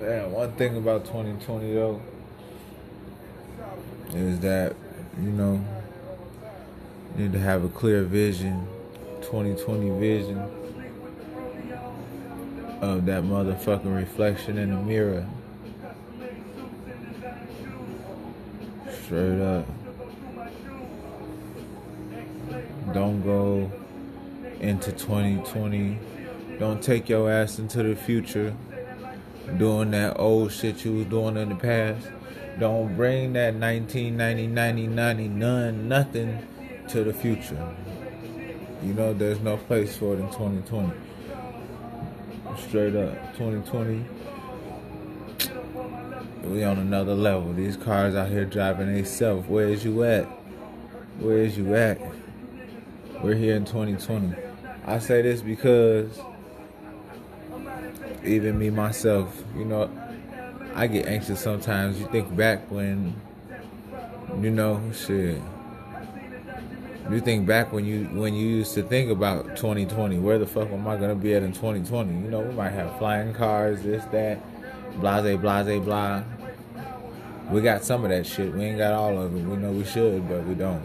Man, one thing about 2020 though is that you know you need to have a clear vision, 2020 vision of that motherfucking reflection in the mirror. Straight up. Don't go into 2020. Don't take your ass into the future doing that old shit you was doing in the past. Don't bring that 1990, 90, 90, none, nothing to the future. You know, there's no place for it in 2020. Straight up, 2020. We on another level. These cars out here driving themselves. Where is you at? Where is you at? We're here in 2020. I say this because even me myself, you know, I get anxious sometimes. You think back when, you know, shit. You think back when you when you used to think about 2020. Where the fuck am I gonna be at in 2020? You know, we might have flying cars, this, that, blase, blase, blah. We got some of that shit. We ain't got all of it. We know we should, but we don't.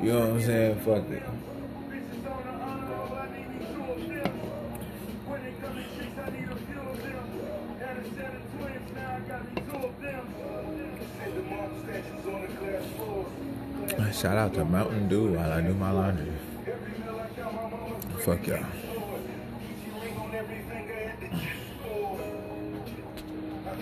You know what I'm saying? Fuck it. Shout out to Mountain Dew while I do my laundry. Fuck y'all.